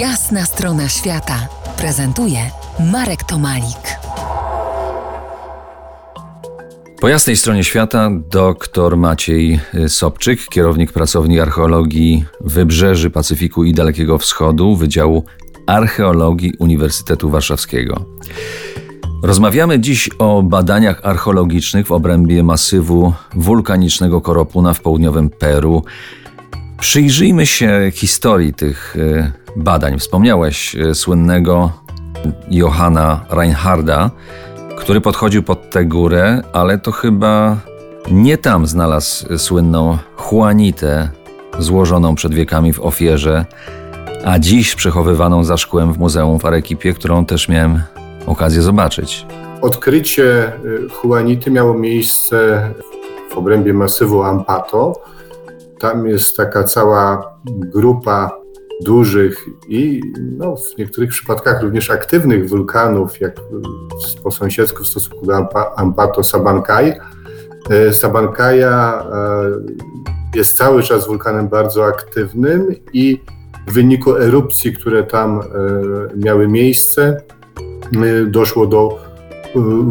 Jasna strona świata prezentuje Marek Tomalik. Po jasnej stronie świata dr Maciej Sobczyk, kierownik pracowni archeologii Wybrzeży Pacyfiku i Dalekiego Wschodu Wydziału Archeologii Uniwersytetu Warszawskiego. Rozmawiamy dziś o badaniach archeologicznych w obrębie masywu wulkanicznego Koropuna w południowym Peru. Przyjrzyjmy się historii tych e, badań. Wspomniałeś e, słynnego Johanna Reinharda, który podchodził pod tę górę, ale to chyba nie tam znalazł słynną Juanitę złożoną przed wiekami w ofierze, a dziś przechowywaną za szkłem w muzeum w Arekipie, którą też miałem okazję zobaczyć. Odkrycie y, Juanity miało miejsce w obrębie masywu Ampato. Tam jest taka cała grupa dużych i no, w niektórych przypadkach również aktywnych wulkanów, jak po sąsiedzku w stosunku do Ampato Sabancay. Y, Sabancaja y, jest cały czas wulkanem bardzo aktywnym i w wyniku erupcji, które tam miały miejsce, doszło do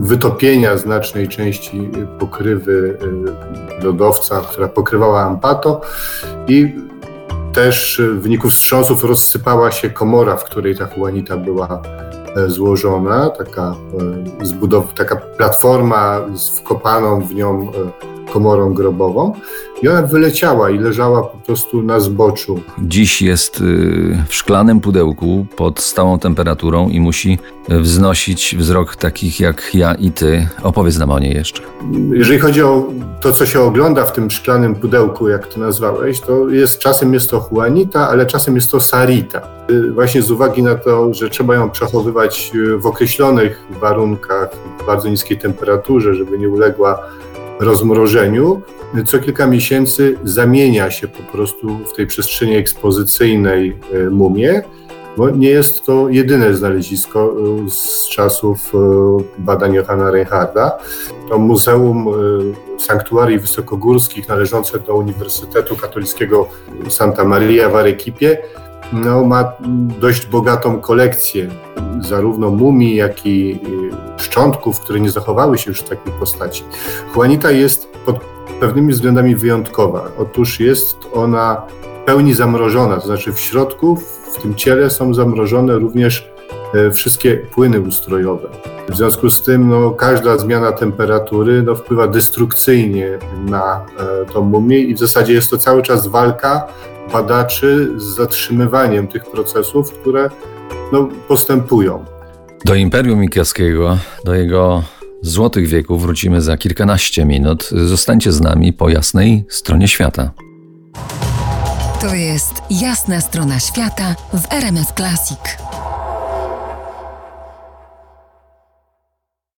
wytopienia znacznej części pokrywy lodowca, która pokrywała Ampato i też w wyniku wstrząsów rozsypała się komora, w której ta huanita była e, złożona, taka, e, zbudow- taka platforma z wkopaną w nią e, komorą grobową i ona wyleciała i leżała po prostu na zboczu. Dziś jest y, w szklanym pudełku pod stałą temperaturą i musi wznosić wzrok takich jak ja i ty. Opowiedz nam o niej jeszcze. Jeżeli chodzi o to, co się ogląda w tym szklanym pudełku, jak to nazwałeś, to jest czasem jest to Juanita, ale czasem jest to Sarita. Y, właśnie z uwagi na to, że trzeba ją przechowywać y, w określonych warunkach, w bardzo niskiej temperaturze, żeby nie uległa rozmrożeniu, co kilka miesięcy zamienia się po prostu w tej przestrzeni ekspozycyjnej e, mumie, bo nie jest to jedyne znalezisko e, z czasów e, badań Johanna Reinharda. To Muzeum Sanktuarii Wysokogórskich należące do Uniwersytetu Katolickiego Santa Maria w Arequipie no, ma dość bogatą kolekcję zarówno mumii, jak i szczątków, które nie zachowały się już w takiej postaci. Juanita jest pod pewnymi względami wyjątkowa. Otóż jest ona w pełni zamrożona, to znaczy w środku, w tym ciele są zamrożone również wszystkie płyny ustrojowe. W związku z tym no, każda zmiana temperatury no, wpływa destrukcyjnie na e, tą mumię i w zasadzie jest to cały czas walka badaczy z zatrzymywaniem tych procesów, które no, postępują. Do Imperium Mikiaskiego, do jego złotych wieków wrócimy za kilkanaście minut. Zostańcie z nami po jasnej stronie świata. To jest jasna strona świata w RMS Classic.